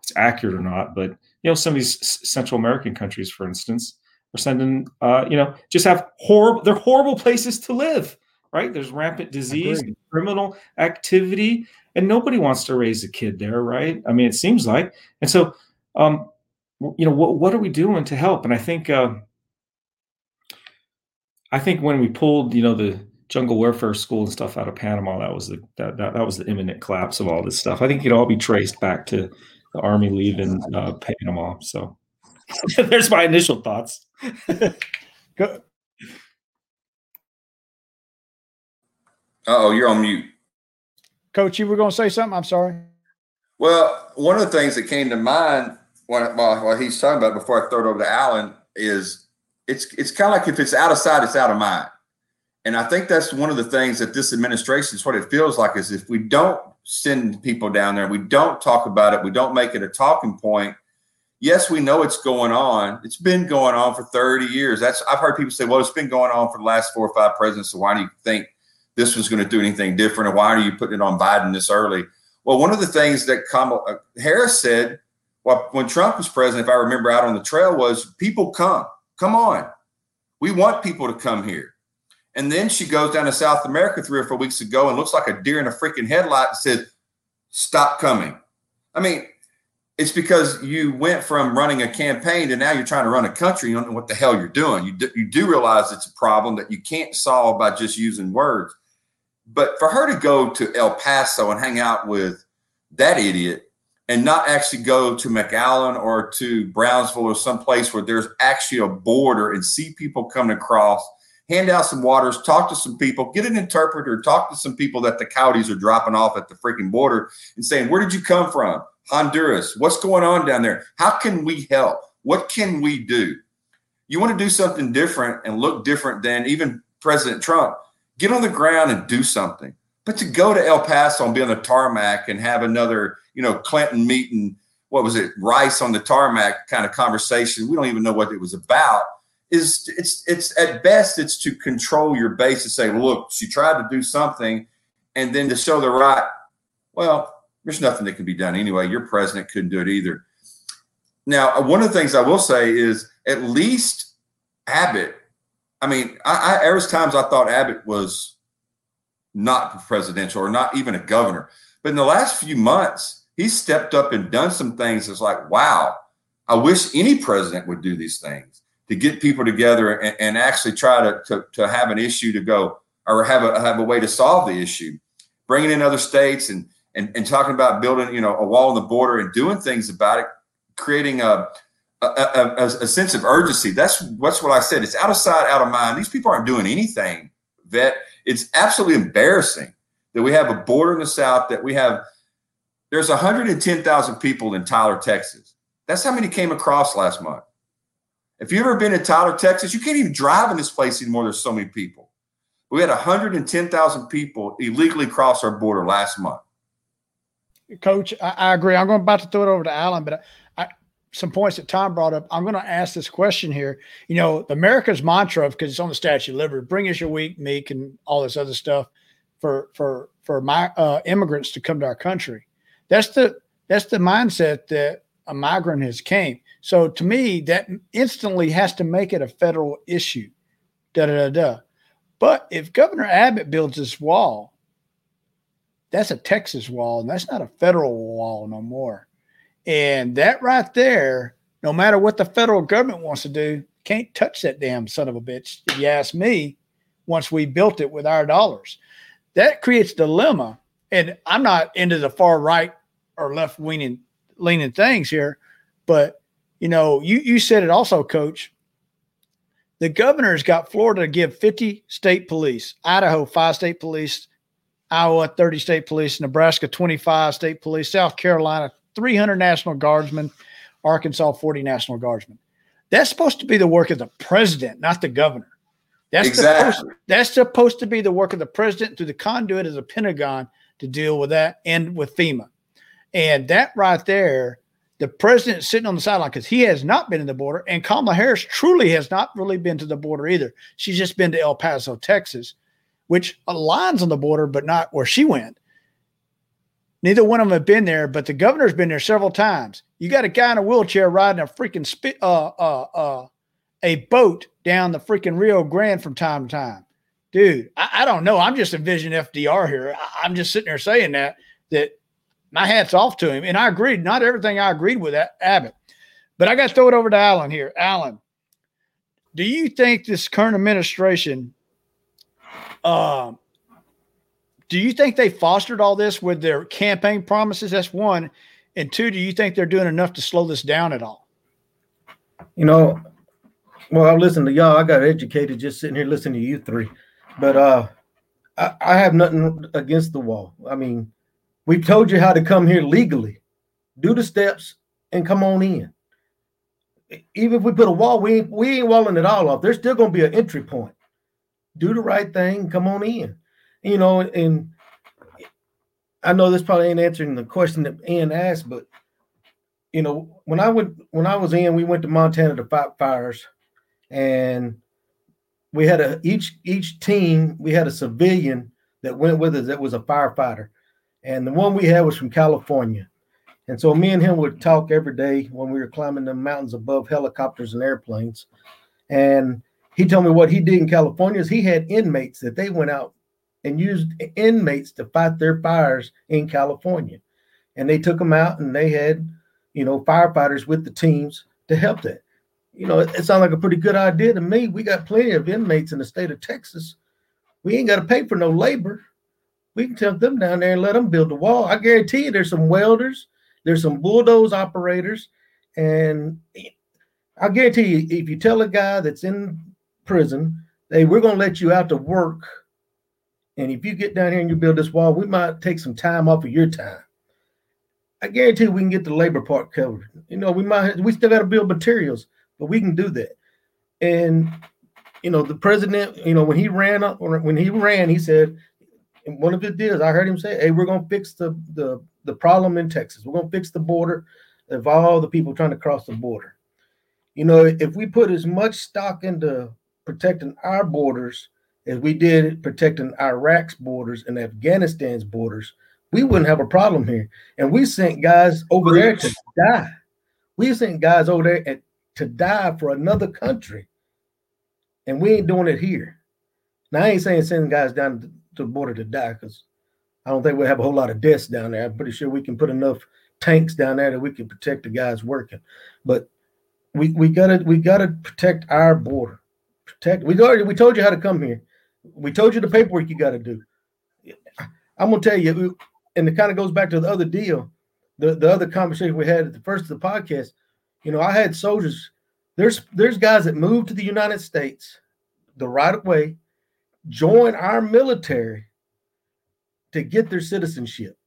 it's accurate or not? But you know, some of these Central American countries, for instance, are sending, uh, you know, just have horrible. They're horrible places to live. Right? There's rampant disease, criminal activity, and nobody wants to raise a kid there, right? I mean, it seems like. And so, um, you know, what what are we doing to help? And I think. Uh, I think when we pulled, you know, the jungle warfare school and stuff out of Panama, that was the that, that, that was the imminent collapse of all this stuff. I think it all be traced back to the army leaving uh, Panama. So *laughs* there's my initial thoughts. Go. Oh, you're on mute. Coach, you were going to say something? I'm sorry. Well, one of the things that came to mind while, while he's talking about before I throw it over to Alan is it's it's kind of like if it's out of sight, it's out of mind. And I think that's one of the things that this administration is what it feels like is if we don't send people down there, we don't talk about it, we don't make it a talking point. Yes, we know it's going on. It's been going on for 30 years. That's I've heard people say, well, it's been going on for the last four or five presidents. So why do you think this was going to do anything different? Or why are you putting it on Biden this early? Well, one of the things that Kamala uh, Harris said well, when Trump was president, if I remember out on the trail, was people come, come on. We want people to come here. And then she goes down to South America three or four weeks ago and looks like a deer in a freaking headlight and says, stop coming. I mean, it's because you went from running a campaign to now you're trying to run a country. You don't know what the hell you're doing. You do, you do realize it's a problem that you can't solve by just using words. But for her to go to El Paso and hang out with that idiot and not actually go to McAllen or to Brownsville or someplace where there's actually a border and see people coming across, hand out some waters, talk to some people, get an interpreter, talk to some people that the coyotes are dropping off at the freaking border and saying, Where did you come from? Honduras. What's going on down there? How can we help? What can we do? You want to do something different and look different than even President Trump. Get on the ground and do something. But to go to El Paso and be on the tarmac and have another, you know, Clinton meeting, what was it, Rice on the tarmac kind of conversation, we don't even know what it was about. Is it's it's at best it's to control your base to say, look, she tried to do something, and then to show the right. Well, there's nothing that can be done anyway. Your president couldn't do it either. Now, uh, one of the things I will say is at least Abbott. I mean, I, I there was times I thought Abbott was not presidential or not even a governor. But in the last few months, he stepped up and done some things It's like, wow, I wish any president would do these things to get people together and, and actually try to, to, to have an issue to go or have a, have a way to solve the issue. Bringing in other states and, and, and talking about building, you know, a wall on the border and doing things about it, creating a, a, a, a, sense of urgency. That's that's what I said. It's out of sight, out of mind. These people aren't doing anything. That it's absolutely embarrassing that we have a border in the South, that we have, there's 110,000 people in Tyler, Texas. That's how many came across last month. If you've ever been in Tyler, Texas, you can't even drive in this place anymore. There's so many people. We had 110,000 people illegally cross our border last month. Coach, I, I, agree. I'm going about to throw it over to Alan, but some points that Tom brought up. I'm going to ask this question here. You know, America's mantra, because it's on the Statue of Liberty, bring us your weak, meek, and all this other stuff for for for my uh, immigrants to come to our country. That's the that's the mindset that a migrant has came. So to me, that instantly has to make it a federal issue. Da da da da. But if Governor Abbott builds this wall, that's a Texas wall, and that's not a federal wall no more. And that right there, no matter what the federal government wants to do, can't touch that damn son of a bitch, if you ask me, once we built it with our dollars. That creates dilemma. And I'm not into the far right or left leaning leaning things here, but you know, you you said it also, coach. The governor's got Florida to give 50 state police, Idaho, five state police, Iowa, 30 state police, Nebraska, 25 state police, South Carolina, 300 National Guardsmen, Arkansas 40 National Guardsmen. That's supposed to be the work of the president, not the governor. That's exactly. Supposed, that's supposed to be the work of the president through the conduit of the Pentagon to deal with that and with FEMA. And that right there, the president sitting on the sideline because he has not been in the border, and Kamala Harris truly has not really been to the border either. She's just been to El Paso, Texas, which aligns on the border, but not where she went. Neither one of them have been there, but the governor's been there several times. You got a guy in a wheelchair riding a freaking spit, uh, uh, uh, a boat down the freaking Rio Grande from time to time. Dude, I, I don't know. I'm just envisioning FDR here. I, I'm just sitting there saying that, that my hat's off to him. And I agreed. Not everything I agreed with Abbott. But I got to throw it over to Alan here. Alan, do you think this current administration um, do you think they fostered all this with their campaign promises? That's one. And two, do you think they're doing enough to slow this down at all? You know, well, I listen to y'all. I got educated just sitting here listening to you three. But uh I, I have nothing against the wall. I mean, We've told you how to come here legally. Do the steps and come on in. Even if we put a wall, we ain't, we ain't walling it all off. There's still going to be an entry point. Do the right thing, come on in. You know, and I know this probably ain't answering the question that Ian asked, but you know, when I went when I was in, we went to Montana to fight fires, and we had a each each team we had a civilian that went with us that was a firefighter, and the one we had was from California, and so me and him would talk every day when we were climbing the mountains above helicopters and airplanes, and he told me what he did in California is he had inmates that they went out and used inmates to fight their fires in California, and they took them out and they had you know firefighters with the teams to help that you know, it, it sounds like a pretty good idea to me. We got plenty of inmates in the state of Texas. We ain't got to pay for no labor. We can take them down there and let them build the wall. I guarantee you, there's some welders, there's some bulldoze operators, and I guarantee you, if you tell a guy that's in prison, hey, we're gonna let you out to work, and if you get down here and you build this wall, we might take some time off of your time. I guarantee we can get the labor part covered. You know, we might we still got to build materials but we can do that. And you know, the president, you know, when he ran up, when he ran, he said, one of his deals, I heard him say, "Hey, we're gonna fix the the the problem in Texas. We're gonna fix the border of all the people trying to cross the border." You know, if we put as much stock into protecting our borders as we did protecting Iraq's borders and Afghanistan's borders, we wouldn't have a problem here. And we sent guys over there to die. We sent guys over there at to die for another country. And we ain't doing it here. Now, I ain't saying sending guys down to the border to die because I don't think we'll have a whole lot of deaths down there. I'm pretty sure we can put enough tanks down there that we can protect the guys working. But we we gotta we gotta protect our border. Protect. We already we told you how to come here. We told you the paperwork you got to do. I'm gonna tell you, uh, and it kind of goes back to the other deal, the the other conversation we had at the first of the podcast. You know, I had soldiers. There's there's guys that moved to the United States the right way, join our military to get their citizenship.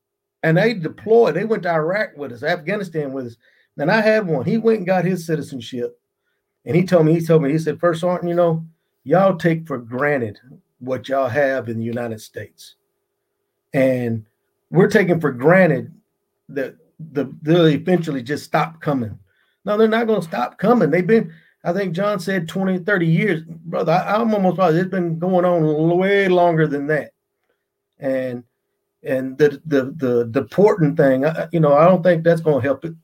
And they deployed, they went to Iraq with us, Afghanistan with us. And I had one. He went and got his citizenship. And he told me, he told me, he said, First Sergeant, you know, y'all take for granted what y'all have in the United States. And we're taking for granted that the, they'll eventually just stop coming. No, they're not going to stop coming. They've been, I think John said 20, 30 years. Brother, I, am almost positive it's been going on way longer than that. And and the the the deporting thing, I, you know, I don't think that's going to help it.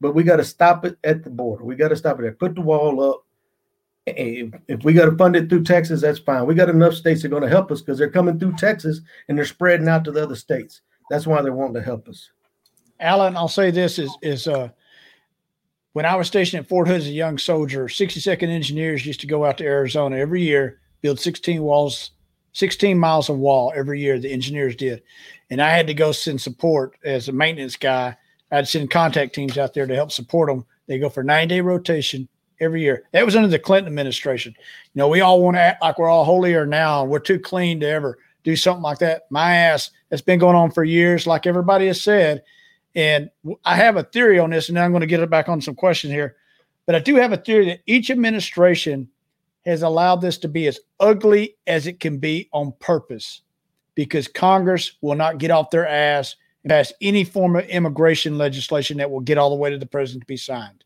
But we got to stop it at the border. We got to stop it there. Put the wall up. If, if we got to fund it through Texas, that's fine. We got enough states that are going to help us because they're coming through Texas and they're spreading out to the other states. That's why they're wanting to help us. Alan, I'll say this is is uh when I was stationed at Fort Hood as a young soldier, 62nd Engineers used to go out to Arizona every year, build 16 walls, 16 miles of wall every year. The engineers did, and I had to go send support as a maintenance guy. I'd send contact teams out there to help support them. They go for nine day rotation every year. That was under the Clinton administration. You know, we all want to act like we're all holier now. We're too clean to ever do something like that. My ass, that's been going on for years, like everybody has said. And I have a theory on this, and now I'm going to get it back on some questions here. But I do have a theory that each administration has allowed this to be as ugly as it can be on purpose because Congress will not get off their ass and pass any form of immigration legislation that will get all the way to the president to be signed.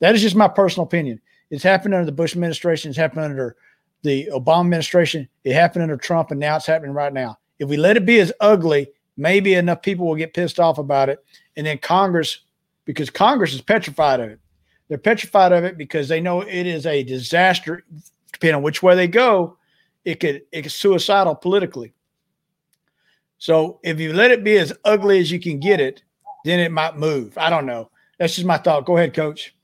That is just my personal opinion. It's happened under the Bush administration, it's happened under the Obama administration, it happened under Trump, and now it's happening right now. If we let it be as ugly, maybe enough people will get pissed off about it and then Congress, because Congress is petrified of it. They're petrified of it because they know it is a disaster. Depending on which way they go, it could it's suicidal politically. So if you let it be as ugly as you can get it, then it might move. I don't know. That's just my thought. Go ahead, coach.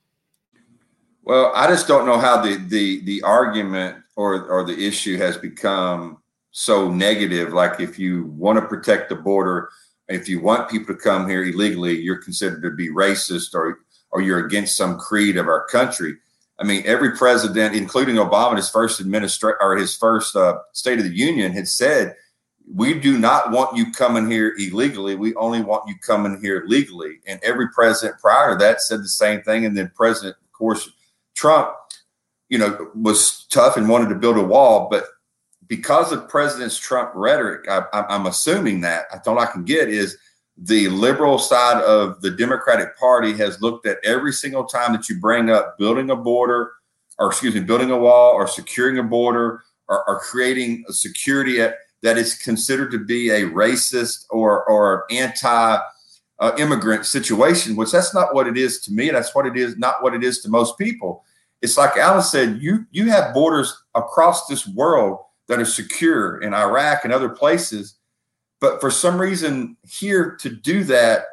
Well, I just don't know how the the the argument or or the issue has become so negative. Like if you want to protect the border, if you want people to come here illegally, you're considered to be racist or or you're against some creed of our country. I mean, every president, including Obama, his first administration or his first uh, State of the Union, had said we do not want you coming here illegally. We only want you coming here legally. And every president prior to that said the same thing. And then President, of course, Trump, you know, was tough and wanted to build a wall. But because of President Trump rhetoric, I, am assuming that I thought I can get is the liberal side of the Democratic Party has looked at every single time that you bring up building a border, or excuse me, building a wall, or securing a border, or, or creating a security at that is considered to be a racist or or anti uh, immigrant situation, which that's not what it is to me. That's what it is, not what it is to most people. It's like Alice said, you you have borders across this world that are secure in Iraq and other places, but for some reason here to do that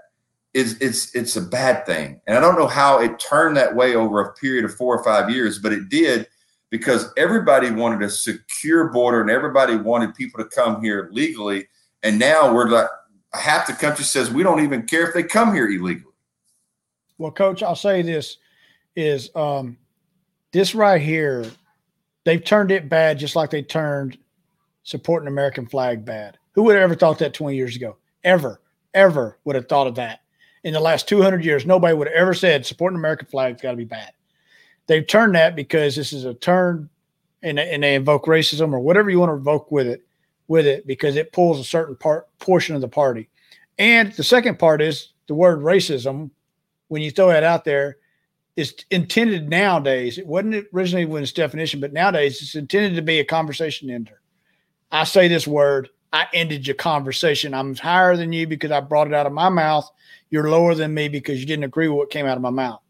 is it's it's a bad thing. And I don't know how it turned that way over a period of four or five years, but it did because everybody wanted a secure border and everybody wanted people to come here legally. And now we're like half the country says we don't even care if they come here illegally. Well, coach, I'll say this is um, this right here, they've turned it bad just like they turned supporting American flag bad. Who would have ever thought that 20 years ago? Ever, ever would have thought of that. In the last 200 years, nobody would have ever said supporting American flag's got to be bad they've turned that because this is a turn and, and they invoke racism or whatever you want to invoke with it with it because it pulls a certain part portion of the party and the second part is the word racism when you throw that out there is intended nowadays it wasn't originally when its definition but nowadays it's intended to be a conversation ender i say this word i ended your conversation i'm higher than you because i brought it out of my mouth you're lower than me because you didn't agree with what came out of my mouth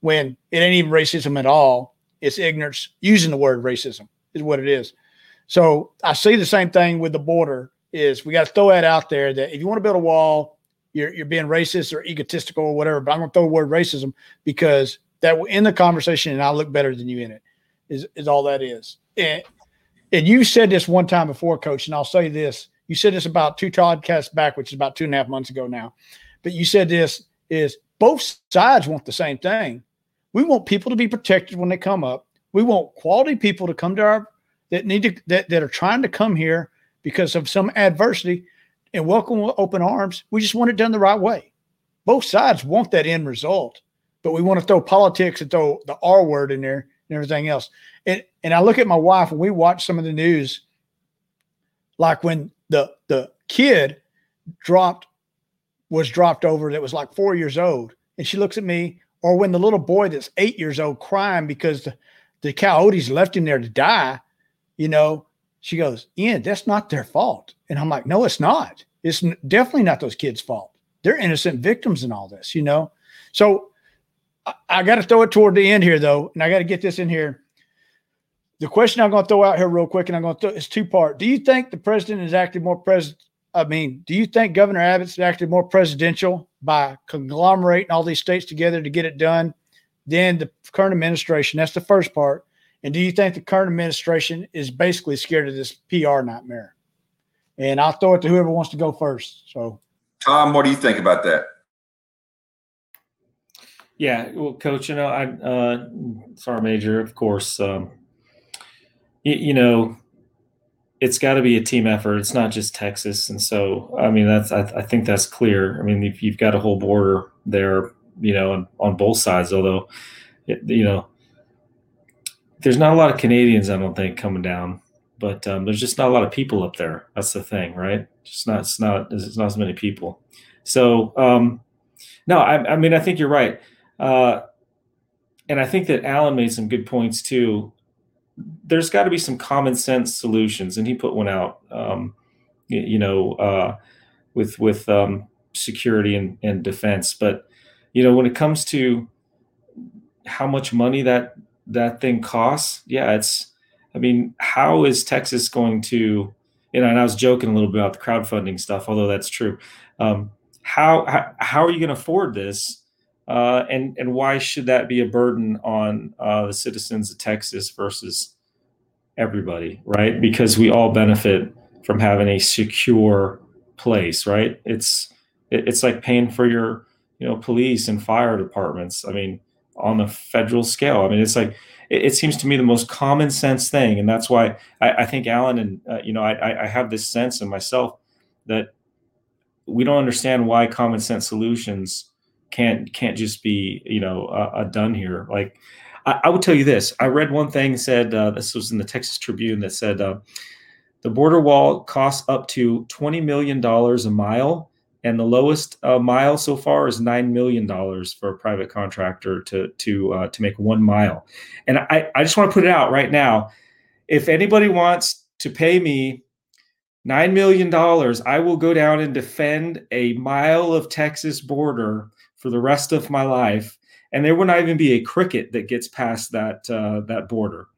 when it ain't even racism at all. It's ignorance using the word racism is what it is. So I see the same thing with the border is we got to throw that out there that if you want to build a wall, you're, you're being racist or egotistical or whatever, but I'm going to throw the word racism because that will end the conversation and I look better than you in it is, is all that is. And, and you said this one time before, coach, and I'll say this. You said this about two podcasts back, which is about two and a half months ago now. But you said this is both sides want the same thing. We want people to be protected when they come up. We want quality people to come to our that need to that, that are trying to come here because of some adversity and welcome with open arms. We just want it done the right way. Both sides want that end result, but we want to throw politics and throw the R word in there and everything else. And and I look at my wife and we watch some of the news, like when the the kid dropped was dropped over that was like four years old, and she looks at me or when the little boy that's eight years old crying because the, the coyotes left him there to die, you know, she goes, Ian, that's not their fault. And I'm like, no, it's not. It's definitely not those kids' fault. They're innocent victims in all this, you know? So I, I got to throw it toward the end here, though, and I got to get this in here. The question I'm going to throw out here real quick, and I'm going to throw it's two part. Do you think the president is acting more president? I mean, do you think Governor Abbott's acted more presidential by conglomerating all these states together to get it done than the current administration? That's the first part. And do you think the current administration is basically scared of this PR nightmare? And I'll throw it to whoever wants to go first. So, Tom, what do you think about that? Yeah, well, Coach, you know, I uh, Sergeant Major, of course. Um, you, you know, it's got to be a team effort. It's not just Texas, and so I mean that's I, I think that's clear. I mean if you've got a whole border there, you know, on, on both sides. Although, it, you know, there's not a lot of Canadians I don't think coming down, but um, there's just not a lot of people up there. That's the thing, right? Just not it's not it's not as many people. So um, no, I, I mean I think you're right. Uh, and I think that Alan made some good points too there's got to be some common sense solutions, and he put one out. Um, you, you, know, uh, with with um, security and, and defense, but you know, when it comes to how much money that that thing costs, yeah, it's. I mean, how is Texas going to? You know, and I was joking a little bit about the crowdfunding stuff, although that's true. Um, how, how how are you going to afford this? Uh, and and why should that be a burden on uh, the citizens of Texas versus everybody, right? Because we all benefit from having a secure place, right? It's it's like paying for your you know police and fire departments. I mean, on the federal scale. I mean, it's like it, it seems to me the most common sense thing, and that's why I, I think Alan and uh, you know I, I have this sense in myself that we don't understand why common sense solutions can't can't just be you know uh, uh, done here. Like I, I, would tell you this: I read one thing said uh, this was in the Texas Tribune that said uh, the border wall costs up to twenty million dollars a mile and the lowest uh, mile so far is nine million dollars for a private contractor to to uh, to make one mile. And I, I just want to put it out right now. If anybody wants to pay me nine million dollars, I will go down and defend a mile of Texas border for the rest of my life, and there will not even be a cricket that gets past that uh, that border.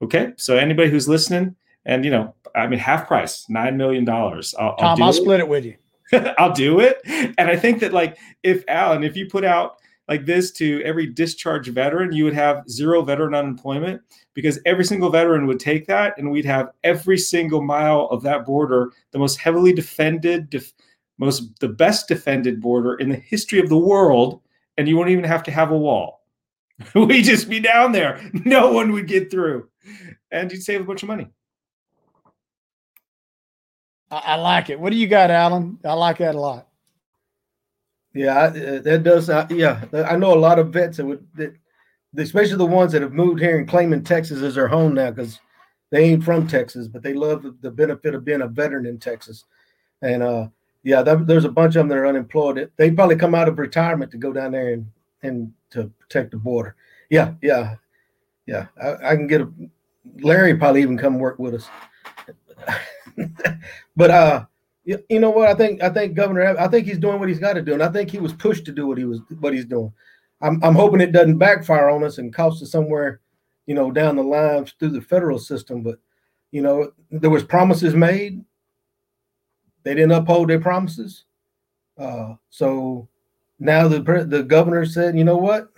Okay, so anybody who's listening, and you know, I mean, half price, nine million dollars. I'll, Tom, I'll, I'll split it with you. *laughs* I'll do it. And I think that like if Alan, if you put out like this to every discharged veteran, you would have zero veteran unemployment because every single veteran would take that and we'd have every single mile of that border, the most heavily defended, def- most the best defended border in the history of the world, and you won't even have to have a wall. *laughs* We'd just be down there. No one would get through. And you'd save a bunch of money. I, I, like it. What do you got, Alan? I like that a lot. Yeah, uh, that does. Uh, yeah, I know a lot of vets that would, that, especially the ones that have moved here and claiming Texas as their home now because they ain't from Texas, but they love the, benefit of being a veteran in Texas. And uh, yeah, that, there's a bunch of them that are unemployed. They probably come out of retirement to go down there and and to protect the border. Yeah, yeah, yeah. I, I can get a Larry probably even come work with us. *laughs* *laughs* but uh, you, you know what? I think I think Governor, I think he's doing what he's got to do, and I think he was pushed to do what he was what he's doing. I'm I'm hoping it doesn't backfire on us and cost us somewhere, you know, down the line through the federal system. But you know, there was promises made. They didn't uphold their promises. Uh, so now the the governor said, you know what?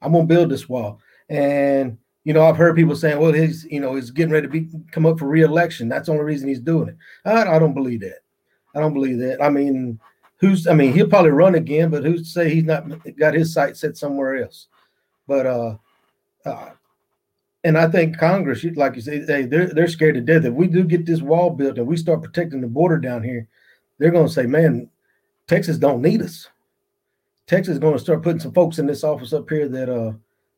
I'm gonna build this wall, and you know, I've heard people saying, well, he's, you know, he's getting ready to be come up for reelection. That's the only reason he's doing it. I, I don't believe that. I don't believe that. I mean, who's, I mean, he'll probably run again, but who's to say he's not got his sights set somewhere else? But, uh, uh, and I think Congress, like you say, hey, they're, they're scared to death. If we do get this wall built and we start protecting the border down here, they're going to say, man, Texas don't need us. Texas is going to start putting some folks in this office up here that, uh,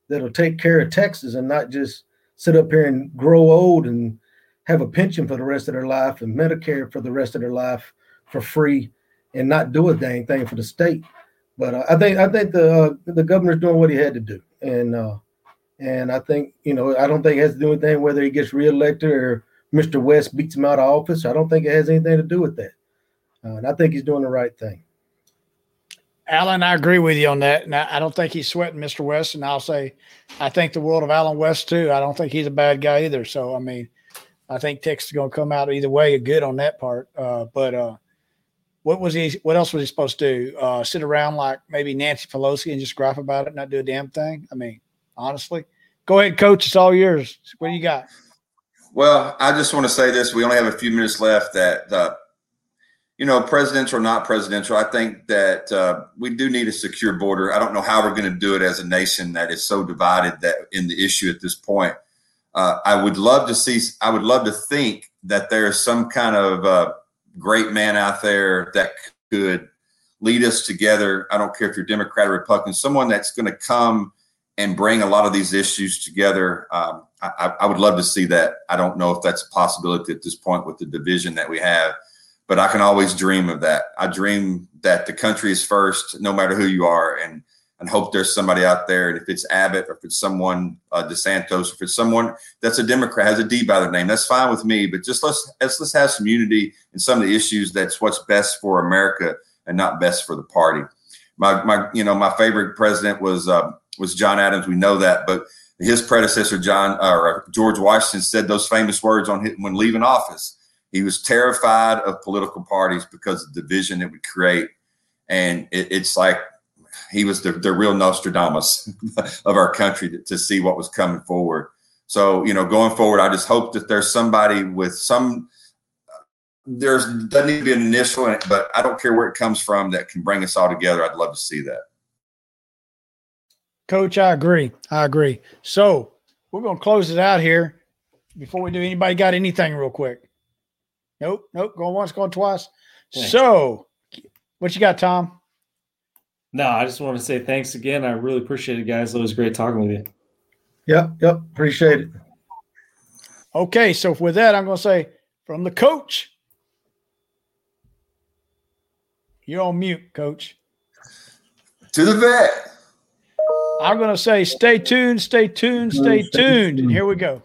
that'll take care of Texas and not just sit up here and grow old and have a pension for the rest of their life and Medicare for the rest of their life for free and not do a dang thing for the state. But uh, I think I think the uh, the governor's doing what he had to do, and uh, and I think you know I don't think it has to do anything whether he gets reelected or Mr. West beats him out of office. I don't think it has anything to do with that, uh, and I think he's doing the right thing. Alan, I agree with you on that. And I, don't think he's sweating Mr. West. And I'll say, I think the world of Allen West too. I don't think he's a bad guy either. So, I mean, I think Texas is going to come out either way good on that part. Uh, but uh, what was he? What else was he supposed to do? Uh, sit around like maybe Nancy Pelosi and just gripe about it, not do a damn thing? I mean, honestly, go ahead, coach. It's all yours. What do you got? Well, I just want to say this. We only have a few minutes left. That you know, presidential or not presidential, I think that uh, we do need a secure border. I don't know how we're going to do it as a nation that is so divided that in the issue at this point. Uh, I would love to see. I would love to think that there's some kind of uh, great man out there that could lead us together. I don't care if you're Democrat or Republican. Someone that's going to come and bring a lot of these issues together. Um, I, I would love to see that. I don't know if that's a possibility at this point with the division that we have but I can always dream of that. I dream that the country is first, no matter who you are, and and hope there's somebody out there. And if it's Abbott, or if it's someone uh, DeSantis, if it's someone that's a Democrat has a D by their name, that's fine with me. But just let's let's let's have some unity in some of the issues. That's what's best for America and not best for the party. My my you know my favorite president was uh, was John Adams. We know that, but his predecessor John or uh, George Washington said those famous words on his, when leaving office he was terrified of political parties because of the division it would create. And it, it's like he was the, the real Nostradamus *laughs* of our country to, to see what was coming forward. So, you know, going forward, I just hope that there's somebody with some there's doesn't need to be an initial, but I don't care where it comes from that can bring us all together. I'd love to see that. Coach, I agree. I agree. So we're going to close it out here. Before we do, anybody got anything real quick? Nope. Nope. Going once, going twice. Thanks. So, what you got, Tom? No, I just want to say thanks again. I really appreciate it, guys. It was great talking with you. Yep, yep. Appreciate it. Okay. So, with that, I'm going to say from the coach, you're on mute, coach. To the vet. I'm going to say stay tuned, stay tuned, stay tuned. And here we go.